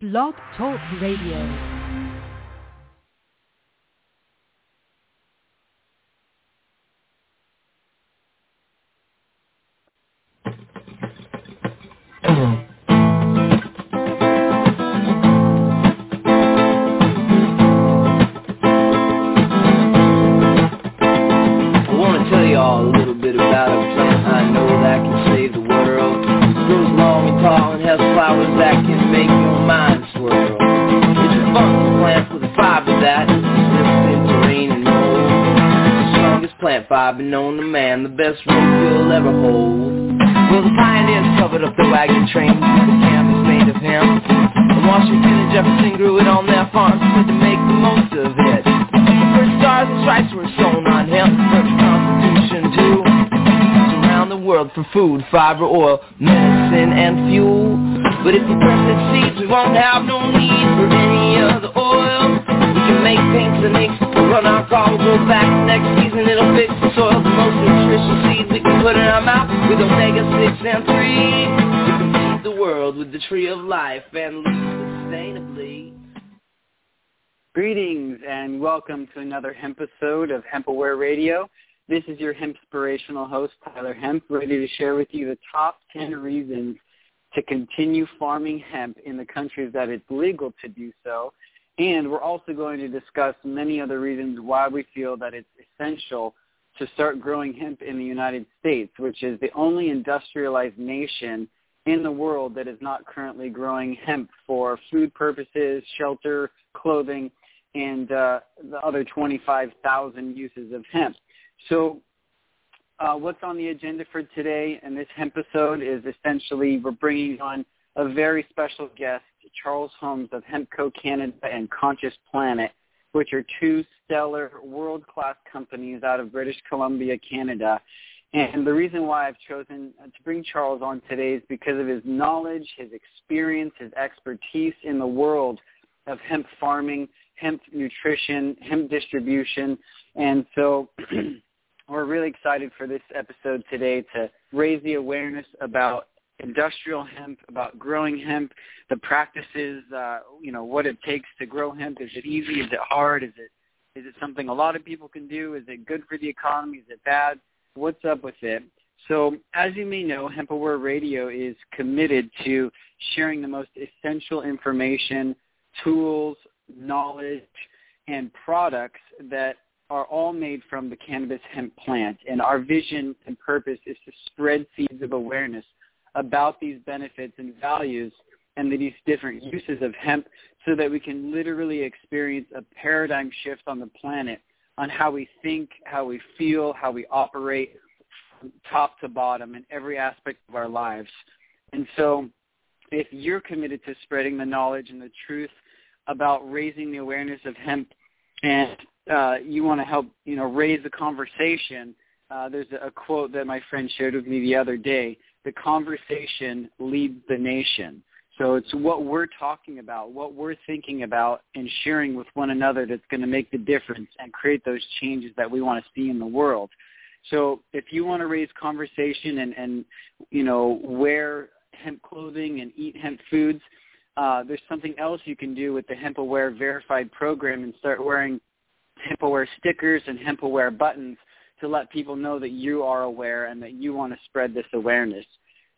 Blog Talk Radio. Fiber, oil, medicine, and fuel. But if you plant seeds, we won't have no need for any other oil. We can make paints and inks, run our car, we'll go back next season, it'll fix the soil. The most nutritious seeds we can put in our mouth with omega-6 and 3. We can feed the world with the tree of life and live sustainably. Greetings and welcome to another hemp episode of Hemp Aware Radio. This is your hemp-spirational host, Tyler Hemp, ready to share with you the top 10 reasons to continue farming hemp in the countries that it's legal to do so. And we're also going to discuss many other reasons why we feel that it's essential to start growing hemp in the United States, which is the only industrialized nation in the world that is not currently growing hemp for food purposes, shelter, clothing, and uh, the other 25,000 uses of hemp. So uh, what's on the agenda for today and this episode is essentially we're bringing on a very special guest, Charles Holmes of Hempco Canada and Conscious Planet, which are two stellar world-class companies out of British Columbia, Canada. And the reason why I've chosen to bring Charles on today is because of his knowledge, his experience, his expertise in the world of hemp farming, hemp nutrition, hemp distribution. And so we're really excited for this episode today to raise the awareness about industrial hemp, about growing hemp, the practices, uh, you know, what it takes to grow hemp. Is it easy? Is it hard? Is it is it something a lot of people can do? Is it good for the economy? Is it bad? What's up with it? So as you may know, HempAware Radio is committed to sharing the most essential information, tools, knowledge, and products that are all made from the cannabis hemp plant. And our vision and purpose is to spread seeds of awareness about these benefits and values and these different uses of hemp so that we can literally experience a paradigm shift on the planet on how we think, how we feel, how we operate from top to bottom in every aspect of our lives. And so if you're committed to spreading the knowledge and the truth about raising the awareness of hemp and uh, you want to help, you know, raise the conversation, uh, there's a quote that my friend shared with me the other day. The conversation leads the nation. So it's what we're talking about, what we're thinking about and sharing with one another that's going to make the difference and create those changes that we want to see in the world. So if you want to raise conversation and, and you know, wear hemp clothing and eat hemp foods, uh, there's something else you can do with the Hemp Aware Verified program and start wearing Hemp Aware stickers and Hemp Aware buttons to let people know that you are aware and that you want to spread this awareness.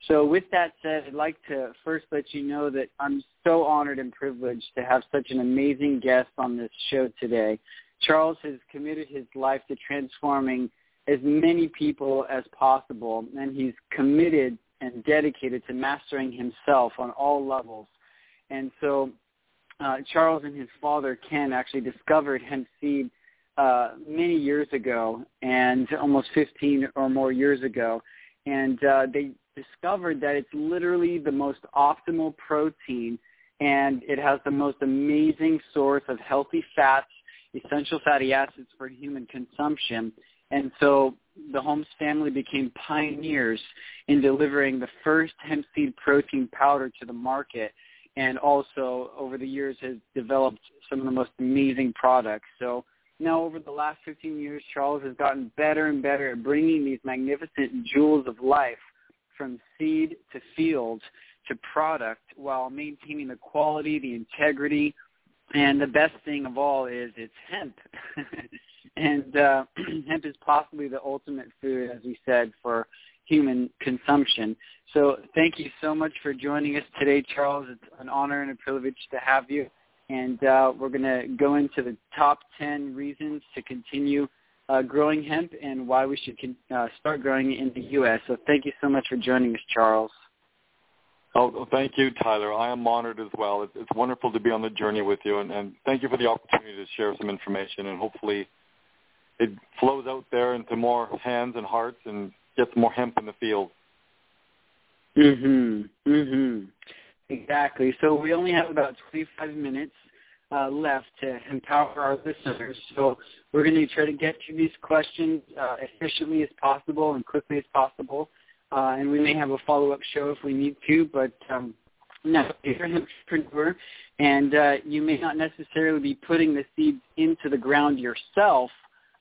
So with that said, I'd like to first let you know that I'm so honored and privileged to have such an amazing guest on this show today. Charles has committed his life to transforming as many people as possible, and he's committed and dedicated to mastering himself on all levels. And so uh, Charles and his father, Ken, actually discovered hemp seed uh, many years ago, and almost 15 or more years ago. And uh, they discovered that it's literally the most optimal protein and it has the most amazing source of healthy fats, essential fatty acids for human consumption. And so the Holmes family became pioneers in delivering the first hemp seed protein powder to the market and also over the years has developed some of the most amazing products. So now over the last 15 years, Charles has gotten better and better at bringing these magnificent jewels of life from seed to field to product while maintaining the quality, the integrity, and the best thing of all is it's hemp. and uh, hemp is possibly the ultimate food, as we said, for human consumption. So thank you so much for joining us today, Charles. It's an honor and a privilege to have you. And uh, we're going to go into the top 10 reasons to continue uh, growing hemp and why we should con- uh, start growing it in the U.S. So thank you so much for joining us, Charles. Oh, thank you, Tyler. I am honored as well. It's, it's wonderful to be on the journey with you, and, and thank you for the opportunity to share some information, and hopefully it flows out there into more hands and hearts and gets more hemp in the field. Mhm. Mhm. Exactly. So we only have about 25 minutes uh, left to empower our listeners. So we're going to try to get to these questions uh, efficiently as possible and quickly as possible. Uh, and we may have a follow-up show if we need to, but um, no, you're an entrepreneur, and uh, you may not necessarily be putting the seeds into the ground yourself,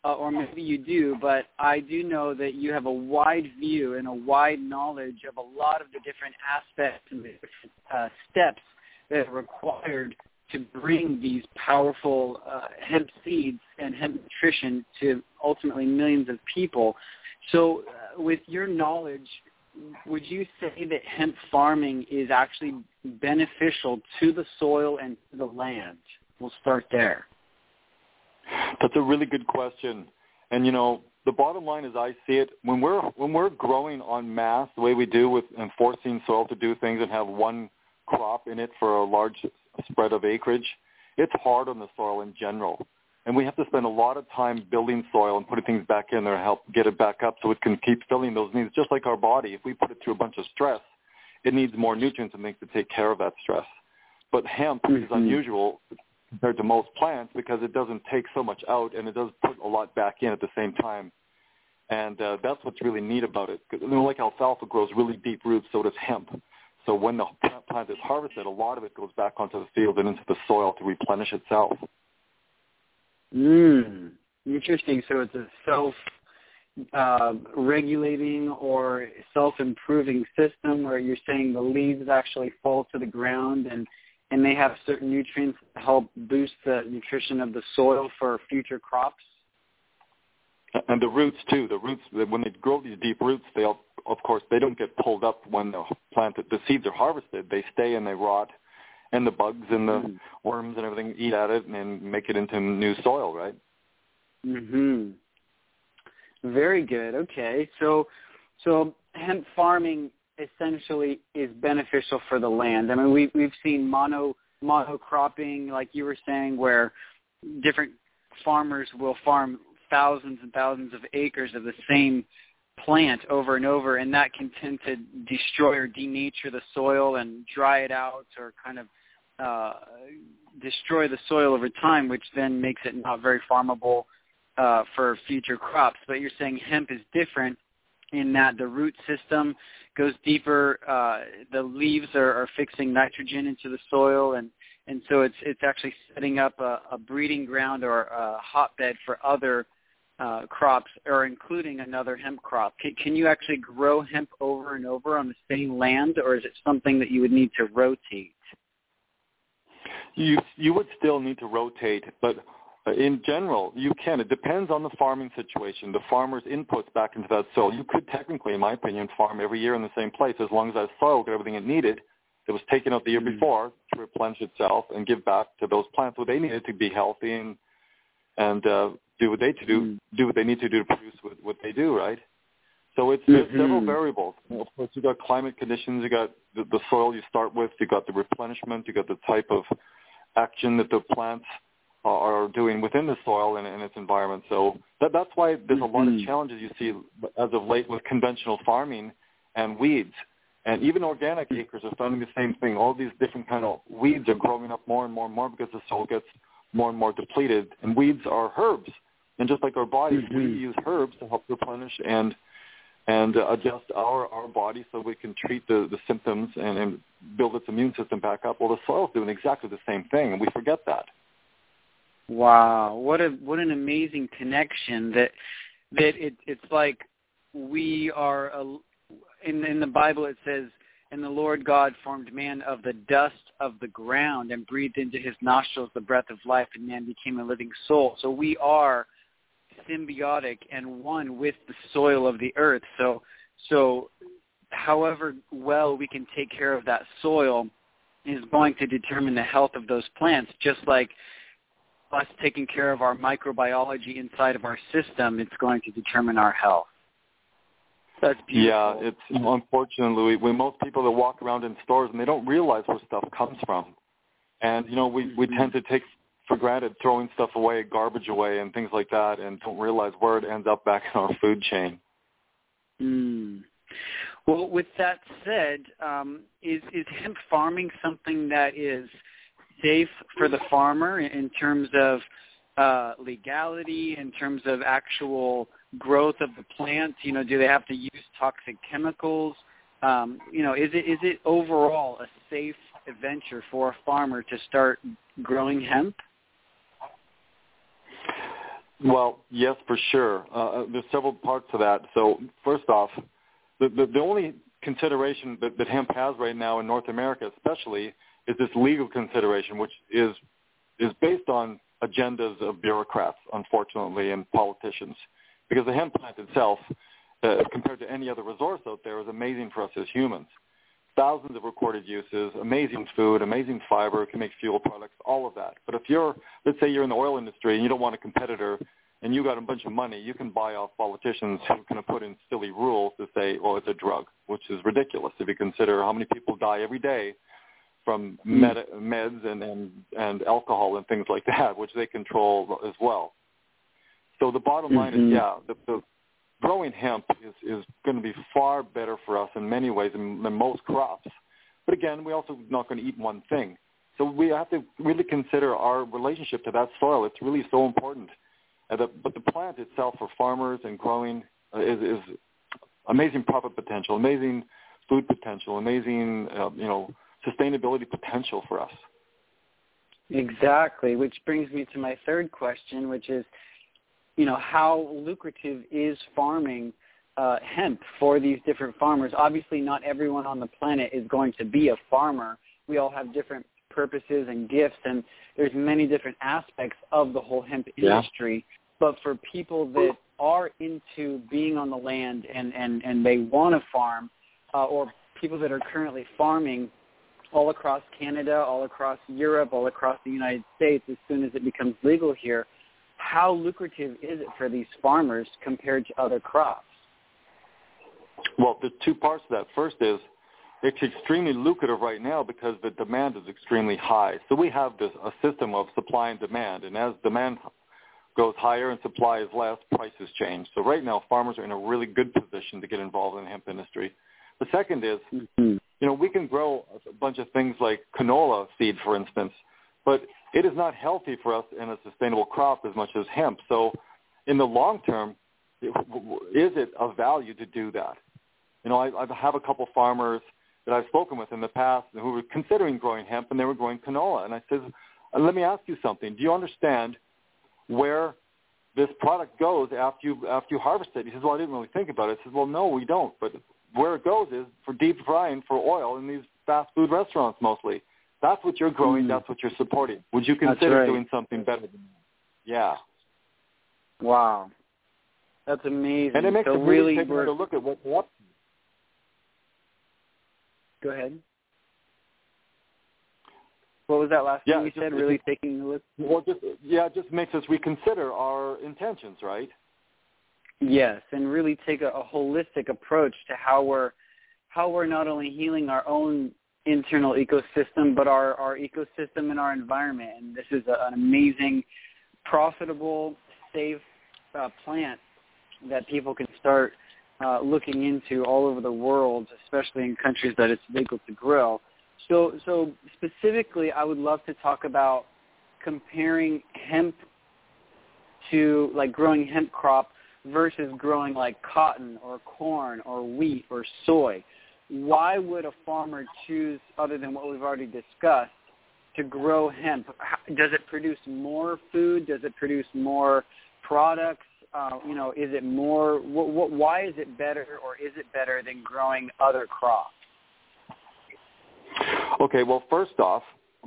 uh, or maybe you do, but I do know that you have a wide view and a wide knowledge of a lot of the different aspects and the different uh, steps that are required to bring these powerful uh, hemp seeds and hemp nutrition to ultimately millions of people. So, uh, with your knowledge, would you say that hemp farming is actually beneficial to the soil and to the land? We'll start there. That's a really good question. And you know, the bottom line as I see it, when we're when we're growing on mass the way we do with enforcing soil to do things and have one crop in it for a large spread of acreage, it's hard on the soil in general. And we have to spend a lot of time building soil and putting things back in there to help get it back up so it can keep filling those needs. Just like our body, if we put it through a bunch of stress, it needs more nutrients and things to take care of that stress. But hemp mm-hmm. is unusual compared to most plants because it doesn't take so much out and it does put a lot back in at the same time. And uh, that's what's really neat about it. You know, like alfalfa grows really deep roots, so does hemp. So when the plant is harvested, a lot of it goes back onto the field and into the soil to replenish itself. Mm, interesting. So it's a self uh, regulating or self-improving system where you're saying the leaves actually fall to the ground and and they have certain nutrients to help boost the nutrition of the soil for future crops. And the roots too. The roots when they grow these deep roots, they of course they don't get pulled up when the plant the seeds are harvested. They stay and they rot, and the bugs and the mm. worms and everything eat at it and make it into new soil, right? Mhm. Very good. Okay. So so hemp farming essentially is beneficial for the land. I mean, we we've seen mono monocropping, like you were saying, where different farmers will farm thousands and thousands of acres of the same plant over and over, and that can tend to destroy or denature the soil and dry it out or kind of uh, destroy the soil over time, which then makes it not very farmable uh, for future crops. But you're saying hemp is different in that the root system goes deeper. Uh, the leaves are, are fixing nitrogen into the soil, and and so it's it's actually setting up a, a breeding ground or a hotbed for other uh, crops, or including another hemp crop. Can, can you actually grow hemp over and over on the same land, or is it something that you would need to rotate? You you would still need to rotate, but in general, you can. It depends on the farming situation, the farmer's inputs back into that soil. You could technically, in my opinion, farm every year in the same place as long as that soil got everything it needed that was taken out the year mm-hmm. before to replenish itself and give back to those plants what they needed to be healthy and and uh, do what they to do mm-hmm. do what they need to do to produce what, what they do, right? So it's there's mm-hmm. several variables. Of course, you got climate conditions, you got the, the soil you start with, you got the replenishment, you got the type of action that the plants are doing within the soil and, and its environment. So that, that's why there's a lot of mm-hmm. challenges you see as of late with conventional farming and weeds. And even organic acres are finding the same thing. All these different kind of weeds are growing up more and more and more because the soil gets more and more depleted. And weeds are herbs. And just like our bodies, mm-hmm. we use herbs to help replenish and and uh, adjust our our body so we can treat the the symptoms and, and build its immune system back up. Well, the soil's doing exactly the same thing, and we forget that. Wow, what a what an amazing connection that that it it's like we are a, in in the Bible it says And the Lord God formed man of the dust of the ground and breathed into his nostrils the breath of life, and man became a living soul. So we are symbiotic and one with the soil of the earth. So, so however well we can take care of that soil is going to determine the health of those plants, just like us taking care of our microbiology inside of our system, it's going to determine our health. That's beautiful. Yeah, it's unfortunately when most people that walk around in stores and they don't realize where stuff comes from, and you know we we tend to take for granted throwing stuff away, garbage away, and things like that, and don't realize where it ends up back in our food chain. Mm. Well, with that said, um, is is hemp farming something that is safe for the farmer in terms of uh, legality, in terms of actual growth of the plant? You know, do they have to use toxic chemicals? Um, you know, is it is it overall a safe venture for a farmer to start growing hemp? Well, yes, for sure. Uh, uh there's several parts to that. So first off, the, the, the only consideration that, that hemp has right now in North America especially is this legal consideration, which is is based on agendas of bureaucrats, unfortunately, and politicians because the hemp plant itself, uh, compared to any other resource out there, is amazing for us as humans. Thousands of recorded uses, amazing food, amazing fiber, can make fuel products, all of that. But if you're, let's say you're in the oil industry and you don't want a competitor and you got a bunch of money, you can buy off politicians who can put in silly rules to say, oh, it's a drug, which is ridiculous if you consider how many people die every day from med- meds and, and, and alcohol and things like that, which they control as well. So the bottom line mm-hmm. is, yeah, the, the growing hemp is, is going to be far better for us in many ways than, than most crops. But again, we're also not going to eat one thing. So we have to really consider our relationship to that soil. It's really so important. The, but the plant itself for farmers and growing uh, is, is amazing profit potential, amazing food potential, amazing uh, you know sustainability potential for us. Exactly, which brings me to my third question, which is you know, how lucrative is farming uh, hemp for these different farmers? Obviously, not everyone on the planet is going to be a farmer. We all have different purposes and gifts, and there's many different aspects of the whole hemp industry. Yeah. But for people that are into being on the land and, and, and they want to farm, uh, or people that are currently farming all across Canada, all across Europe, all across the United States, as soon as it becomes legal here, how lucrative is it for these farmers compared to other crops? Well, there's two parts to that. First is it's extremely lucrative right now because the demand is extremely high. So we have this a system of supply and demand, and as demand goes higher and supply is less, prices change. So right now, farmers are in a really good position to get involved in the hemp industry. The second is, mm-hmm. You know, we can grow a bunch of things like canola seed, for instance, but it is not healthy for us in a sustainable crop as much as hemp. So in the long term, is it of value to do that? You know, I, I have a couple farmers that I've spoken with in the past who were considering growing hemp and they were growing canola. And I said, uh, let me ask you something. Do you understand where this product goes after you after you harvest it? He says, well, I didn't really think about it. I said, well, no, we don't. But where it goes is for deep frying for oil in these fast food restaurants mostly. That's what you're growing. Mm. That's what you're supporting. Would you consider right. doing something better than that? Yeah. Wow. That's amazing. And it makes so it really take a look at what, what. Go ahead. What was that last yeah, thing you just, said? Really taking a look. Well, just yeah, it just makes us reconsider our intentions, right? Yes, and really take a, a holistic approach to how we're how we're not only healing our own internal ecosystem, but our, our ecosystem and our environment. And this is a, an amazing, profitable, safe uh, plant that people can start uh, looking into all over the world, especially in countries that it's legal to grow. So, so specifically, I would love to talk about comparing hemp to like growing hemp crop versus growing like cotton or corn or wheat or soy why would a farmer choose, other than what we've already discussed, to grow hemp? Does it produce more food? Does it produce more products? Uh, you know, is it more? Why is it better, or is it better than growing other crops? Okay, well, first off,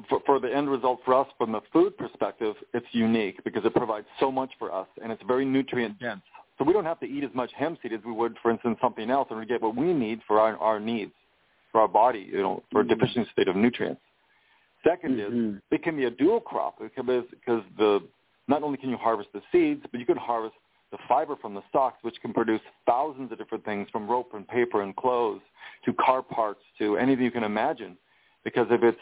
for, for the end result for us from the food perspective, it's unique because it provides so much for us, and it's very nutrient dense. So we don't have to eat as much hemp seed as we would, for instance, something else, and we get what we need for our, our needs, for our body, you know, for Mm-hmm. a deficient state of nutrients. 2nd Mhm. is it can be a dual crop because because the not only can you harvest the seeds, but you can harvest the fiber from the stalks, which can produce thousands of different things from rope and paper and clothes to car parts to anything you can imagine. Because if it's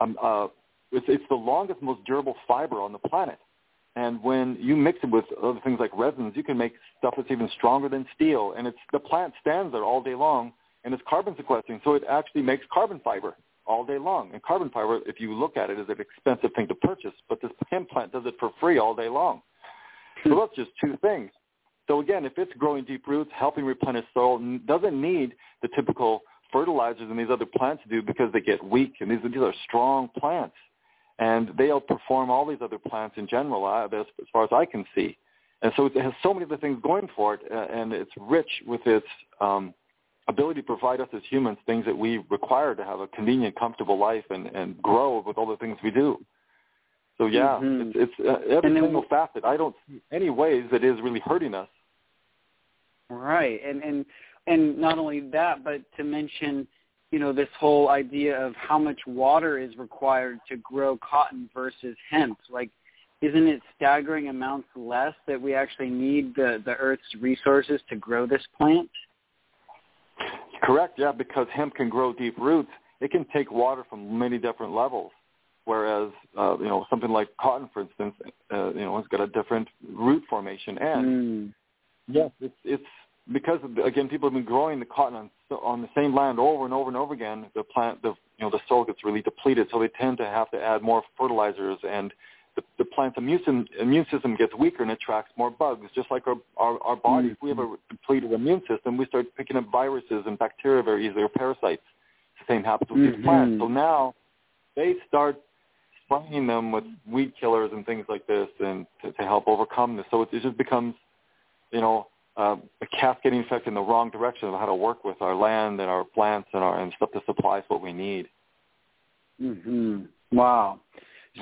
um, uh, it's, it's the longest, most durable fiber on the planet. And when you mix it with other things like resins, you can make stuff that's even stronger than steel. And it's the plant stands there all day long, and it's carbon sequestering, so it actually makes carbon fiber all day long. And carbon fiber, if you look at it, is an expensive thing to purchase, but this hemp plant does it for free all day long. So hmm. that's just two things. So again, if it's growing deep roots, helping replenish soil, doesn't need the typical fertilizers and these other plants do because they get weak, and these, these are strong plants. And they outperform all these other plants in general, uh, as, as far as I can see. And so it has so many other things going for it, uh, and it's rich with its um, ability to provide us as humans things that we require to have a convenient, comfortable life and, and grow with all the things we do. So yeah, Mhm. it's, it's uh, every then- single facet. I don't see any ways that is really hurting us. Right, and and and not only that, but to mention, you know, this whole idea of how much water is required to grow cotton versus hemp. Like, isn't it staggering amounts less that we actually need the the Earth's resources to grow this plant? Correct, yeah, because hemp can grow deep roots. It can take water from many different levels, whereas uh, you know something like cotton, for instance, uh, you know, it's got a different root formation. And Mm. yes, it's it's because of again people have been growing the cotton on on the same land over and over and over again. The plant, the you know, the soil gets really depleted, so they tend to have to add more fertilizers and. The, the plant's immune system, immune system gets weaker and attracts more bugs, just like our, our, our body. If we have a depleted immune system, we start picking up viruses and bacteria very easily, or parasites. The same happens with Mhm. these plants. So now they start spraying them with weed killers and things like this, and to, to help overcome this. So it, it just becomes, you know, uh, a cascading effect in the wrong direction of how to work with our land and our plants and our and stuff to supply us what we need. hmm Wow.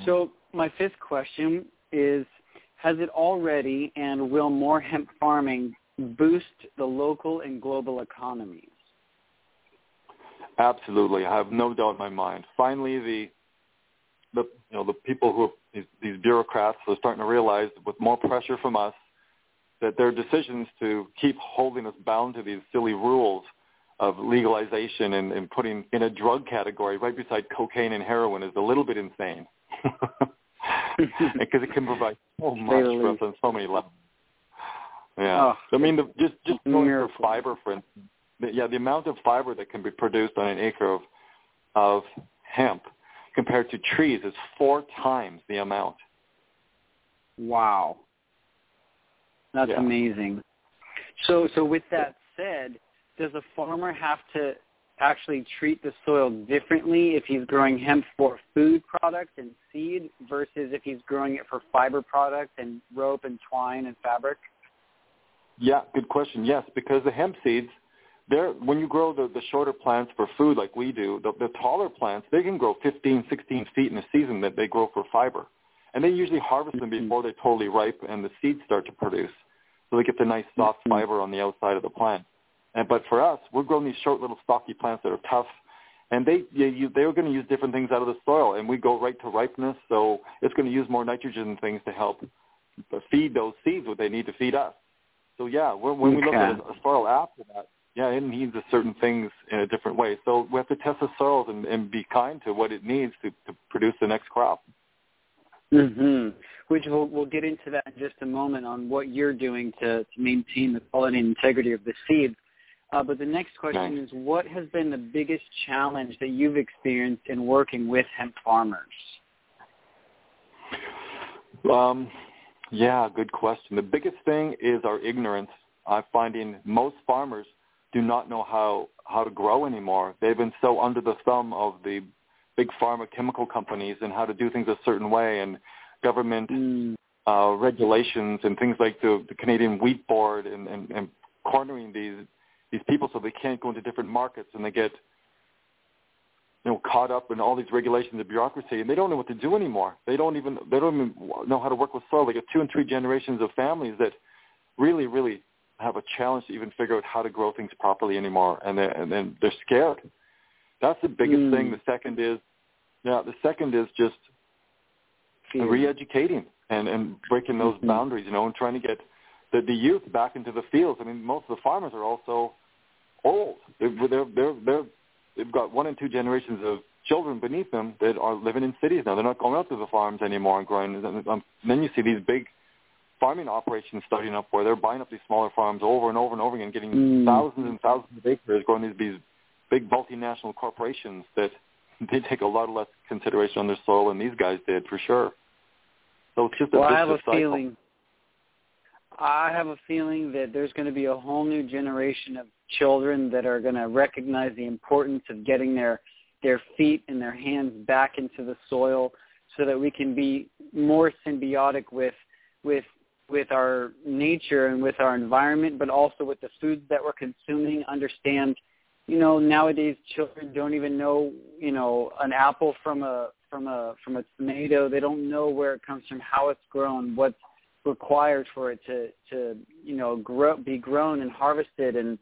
So my fifth question is, has it already and will more hemp farming boost the local and global economies? Absolutely, I have no doubt in my mind. Finally, the the you know the people who are, these, these bureaucrats are starting to realize with more pressure from us that their decisions to keep holding us bound to these silly rules of legalization and, and putting in a drug category right beside cocaine and heroin is a little bit insane. Because it can provide so much for us on so many levels. Yeah, Oh, I mean, the, just just going for fiber, for instance. The, yeah, the amount of fiber that can be produced on an acre of of hemp compared to trees is four times the amount. Wow. That's Yeah. amazing. So so with that said, does a farmer have to actually treat the soil differently if he's growing hemp for food product and seed versus if he's growing it for fiber product and rope and twine and fabric? Yeah, good question. Yes, because the hemp seeds, they're when you grow the, the shorter plants for food like we do, the, the taller plants they can grow 15, 16 feet in a season that they grow for fiber, and they usually harvest them mm-hmm. before they're totally ripe and the seeds start to produce, so they get the nice soft Mhm. fiber on the outside of the plant. And but for us, we're growing these short little stocky plants that are tough, and they you, they're going to use different things out of the soil, and we go right to ripeness, so it's going to use more nitrogen and things to help feed those seeds what they need to feed us. So yeah, when, when we look at a soil after that, yeah, it needs a certain things in a different way. So we have to test the soils and, and be kind to what it needs to, to produce the next crop. Hmm Which we'll, we'll get into that in just a moment on what you're doing to, to maintain the quality and integrity of the seed. Uh, but the next question Nice. is, what has been the biggest challenge that you've experienced in working with hemp farmers? Um, yeah, good question. The biggest thing is our ignorance. I'm finding most farmers do not know how how to grow anymore. They've been so under the thumb of the big pharma chemical companies and how to do things a certain way and government Mm. uh, regulations and things like the, the Canadian Wheat Board and, and, and cornering these these people so they can't go into different markets and they get you know, caught up in all these regulations and bureaucracy, and they don't know what to do anymore. They don't even they don't even know how to work with soil. They got two and three generations of families that really, really have a challenge to even figure out how to grow things properly anymore, and they and then they're scared. That's the biggest Mm. thing. The second is, yeah, the second is just Fear. re-educating and and breaking those Mhm. boundaries, you know, and trying to get the the youth back into the fields. I mean, most of the farmers are also old. They're they're they're, they're they've got one and two generations of children beneath them that are living in cities now. They're not going out to the farms anymore and growing. And um, then you see these big farming operations starting up where they're buying up these smaller farms over and over and over again, getting Mm. thousands and thousands of acres, growing these these big multinational corporations that they take a lot less consideration on their soil than these guys did for sure. So it's just a well, I have a cycle. feeling. I have a feeling that there's going to be a whole new generation of children that are going to recognize the importance of getting their their feet and their hands back into the soil, so that we can be more symbiotic with with with our nature and with our environment, but also with the foods that we're consuming. Understand, you know, nowadays children don't even know, you know, an apple from a from a from a tomato. They don't know where it comes from, how it's grown, what's required for it to to you know grow be grown and harvested and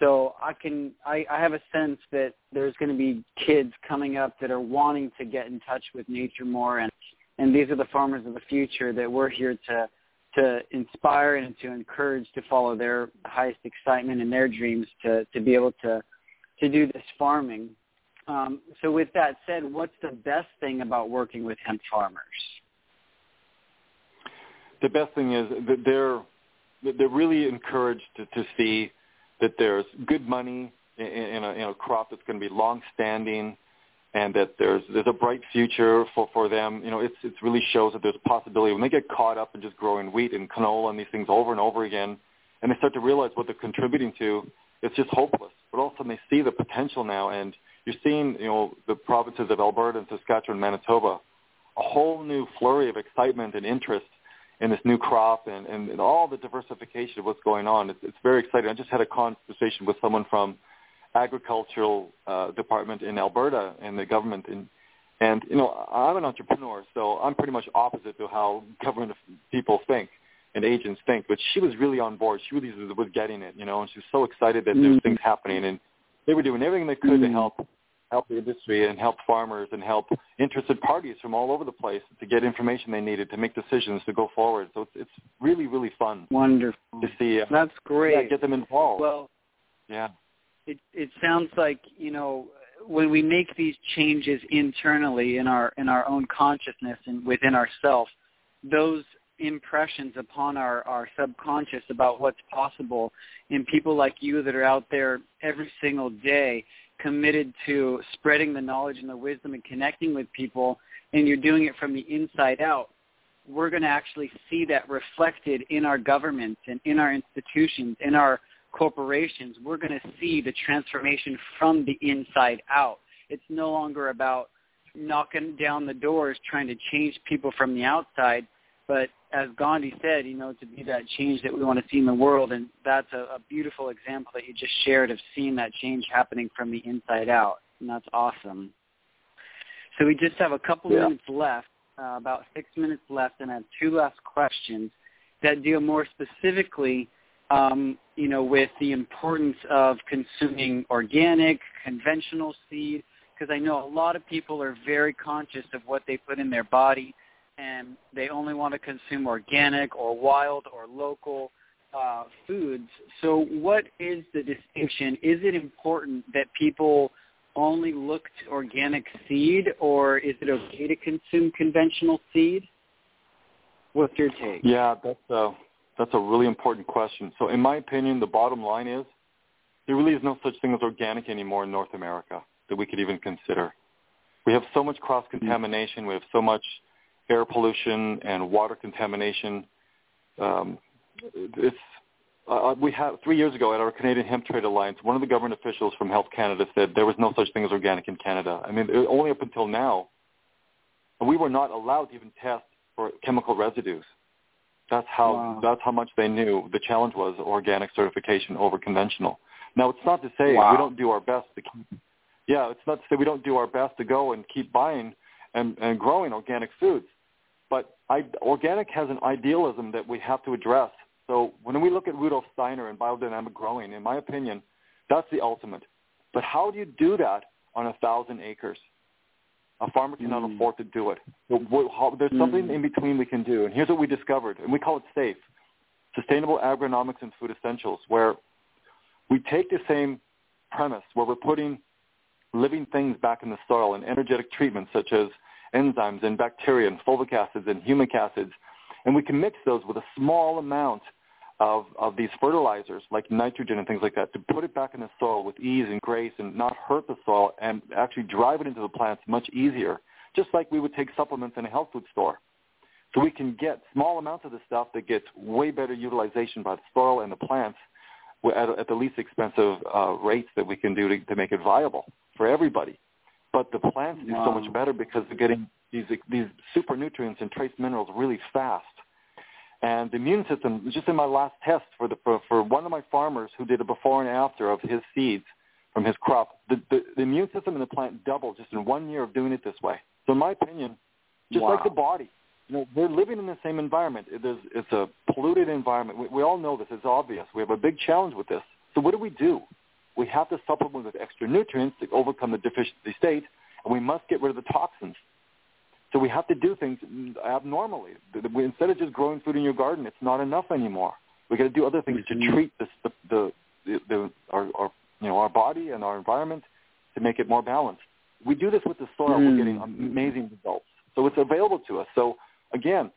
so I can I, I have a sense that there's going to be kids coming up that are wanting to get in touch with nature more and and these are the farmers of the future that we're here to to inspire and to encourage to follow their highest excitement and their dreams to to be able to to do this farming. Um, so with that said, what's the best thing about working with hemp farmers? the best thing is that they're they're really encouraged to, to see that there's good money in, in, a, in a crop that's going to be long standing and that there's there's a bright future for for them you know it's it really shows that there's a possibility when they get caught up in just growing wheat and canola and these things over and over again and they start to realize what they're contributing to it's just hopeless but all of a sudden they see the potential now and you're seeing you know the provinces of Alberta and Saskatchewan and Manitoba a whole new flurry of excitement and interest in this new crop and, and, and all the diversification of what's going on. It's, it's very exciting. I just had a conversation with someone from agricultural uh, department in Alberta and the government. And, and, you know, I'm an entrepreneur, so I'm pretty much opposite to how government people think and agents think. But she was really on board. She really was getting it, you know, and she was so excited that Mm. was things happening. And they were doing everything they could to Mm. help help the industry and help farmers and help interested parties from all over the place to get information they needed to make decisions to go forward. So it's it's really really fun Wonderful. to see. Uh, That's great. yeah, get them involved. Well, yeah. it it sounds like you know when we make these changes internally in our in our own consciousness and within ourselves, those impressions upon our our subconscious about what's possible in people like you that are out there every single day committed to spreading the knowledge and the wisdom and connecting with people and you're doing it from the inside out we're going to actually see that reflected in our governments and in our institutions in our corporations. We're going to see the transformation from the inside out. It's no longer about knocking down the doors trying to change people from the outside but as Gandhi said, you know, to be that change that we want to see in the world, and that's a, a beautiful example that you just shared of seeing that change happening from the inside out, and that's awesome. So we just have a couple Yeah. minutes left, uh, about six minutes left, and I have two last questions that deal more specifically, um, you know, with the importance of consuming organic, conventional seed, because I know a lot of people are very conscious of what they put in their body and they only want to consume organic or wild or local uh, foods. So what is the distinction? Is it important that people only look to organic seed or is it okay to consume conventional seed? What's your take? Yeah, that's a that's a really important question. So in my opinion, the bottom line is there really is no such thing as organic anymore in North America that we could even consider. We have so much cross contamination. We have so much air pollution and water contamination. Um, it's uh, we have three years ago at our Canadian Hemp Trade Alliance, one of the government officials from Health Canada said there was no such thing as organic in Canada. I mean, it- only up until now, we were not allowed to even test for chemical residues. That's how Wow. that's how much they knew the challenge was organic certification over conventional. Now, it's not to say Wow. we don't do our best to keep yeah, it's not to say we don't do our best to go and keep buying and, and growing organic foods, but I, organic has an idealism that we have to address. So when we look at Rudolf Steiner and biodynamic growing, in my opinion, that's the ultimate. But how do you do that on a thousand acres? A farmer cannot mm. afford to do it. So how, there's mm. something in between we can do, and here's what we discovered, and we call it SAFE, Sustainable Agronomics and Food Essentials, where we take the same premise, where we're putting living things back in the soil and energetic treatments such as enzymes and bacteria and fulvic acids and humic acids, and we can mix those with a small amount of, of these fertilizers like nitrogen and things like that to put it back in the soil with ease and grace and not hurt the soil and actually drive it into the plants much easier, just like we would take supplements in a health food store. So we can get small amounts of the stuff that gets way better utilization by the soil and the plants at, at the least expensive uh, rates that we can do to, to make it viable for everybody. But the plants do so much better because they're getting these these super nutrients and trace minerals really fast. And the immune system, just in my last test for, the, for, for one of my farmers who did a before and after of his seeds from his crop, the, the, the immune system in the plant doubled just in one year of doing it this way. So in my opinion, just wow. like the body, you know, we're living in the same environment. It is, it's a polluted environment. We, we all know this. It's obvious. We have a big challenge with this. So what do we do? We have to supplement with extra nutrients to overcome the deficiency state, and we must get rid of the toxins. So we have to do things abnormally. Instead of just growing food in your garden, it's not enough anymore. We got to do other things mm-hmm. to treat this, the, the, the, the our, our, you know, our body and our environment to make it more balanced. We do this with the soil. Mm. We're getting amazing results. So it's available to us. So again,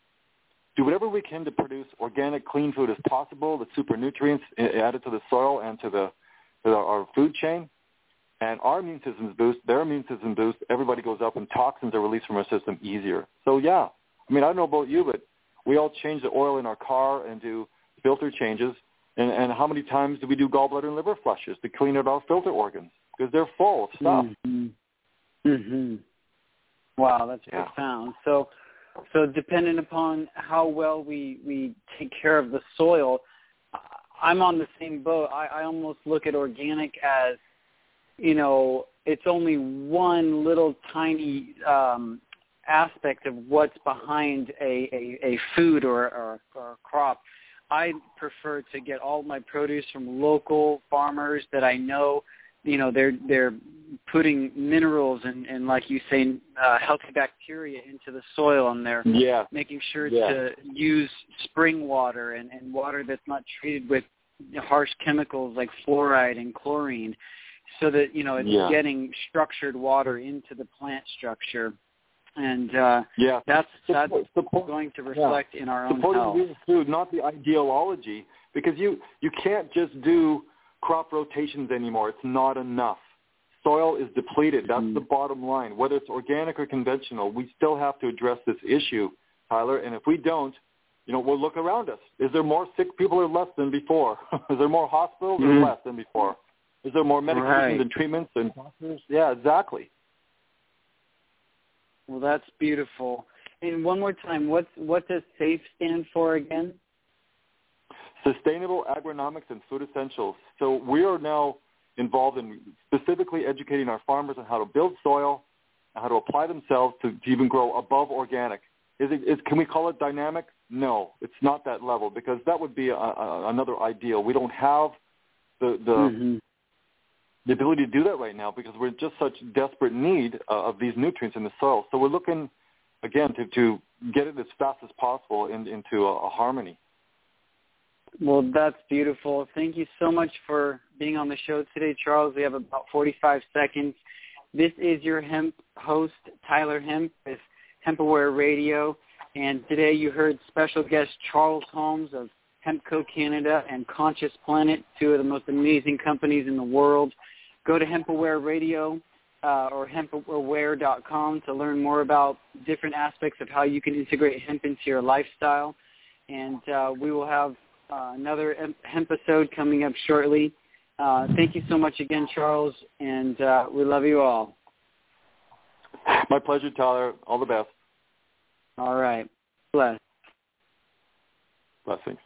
do whatever we can to produce organic, clean food as possible, the super nutrients added to the soil and to the to our food chain, and our immune systems boost, their immune system boost, everybody goes up and toxins are released from our system easier. So yeah, I mean, I don't know about you, but we all change the oil in our car and do filter changes. And, and how many times do we do gallbladder and liver flushes to clean out our filter organs? Because they're full of stuff. Mm-hmm. mm-hmm. Wow, that's yeah. profound. So, so depending upon how well we, we take care of the soil, I'm on the same boat. I, I almost look at organic as you know, it's only one little tiny um, aspect of what's behind a, a, a food or, or, or a crop. I prefer to get all my produce from local farmers that I know, you know, they're they're putting minerals and, and like you say, uh, healthy bacteria into the soil, and they're yeah. making sure yeah. to use spring water and, and water that's not treated with harsh chemicals like fluoride and chlorine so that you know it's yeah. getting structured water into the plant structure and uh yeah that's that's support, going to reflect in our own Supporting health not the ideology because you you can't just do crop rotations anymore it's not enough soil is depleted that's mm. the bottom line whether it's organic or conventional we still have to address this issue tyler and if we don't you know we'll look around us is there more sick people or less than before is there more hospitals mm. or less than before is there more medications right. and treatments and doctors? Yeah, exactly. Well, that's beautiful. And one more time, what what does SAFE stand for again? Sustainable Agronomics and Food Essentials. So we are now involved in specifically educating our farmers on how to build soil, and how to apply themselves to, to even grow above organic. Is it, is, can we call it dynamic? No, it's not that level because that would be a, a, another ideal. We don't have the the mm-hmm the ability to do that right now because we're in just such desperate need uh, of these nutrients in the soil. So we're looking, again, to, to get it as fast as possible in, into a, a harmony. Well, that's beautiful. Thank you so much for being on the show today, Charles. We have about 45 seconds. This is your hemp host, Tyler Hemp, with HempAware Radio. And today you heard special guest Charles Holmes of Hempco Canada and Conscious Planet, two of the most amazing companies in the world. Go to HempAware Radio uh, or hempaware.com to learn more about different aspects of how you can integrate hemp into your lifestyle. And uh, we will have uh, another episode coming up shortly. Uh, thank you so much again, Charles, and uh, we love you all. My pleasure, Tyler. All the best. All right. Bless. Blessings.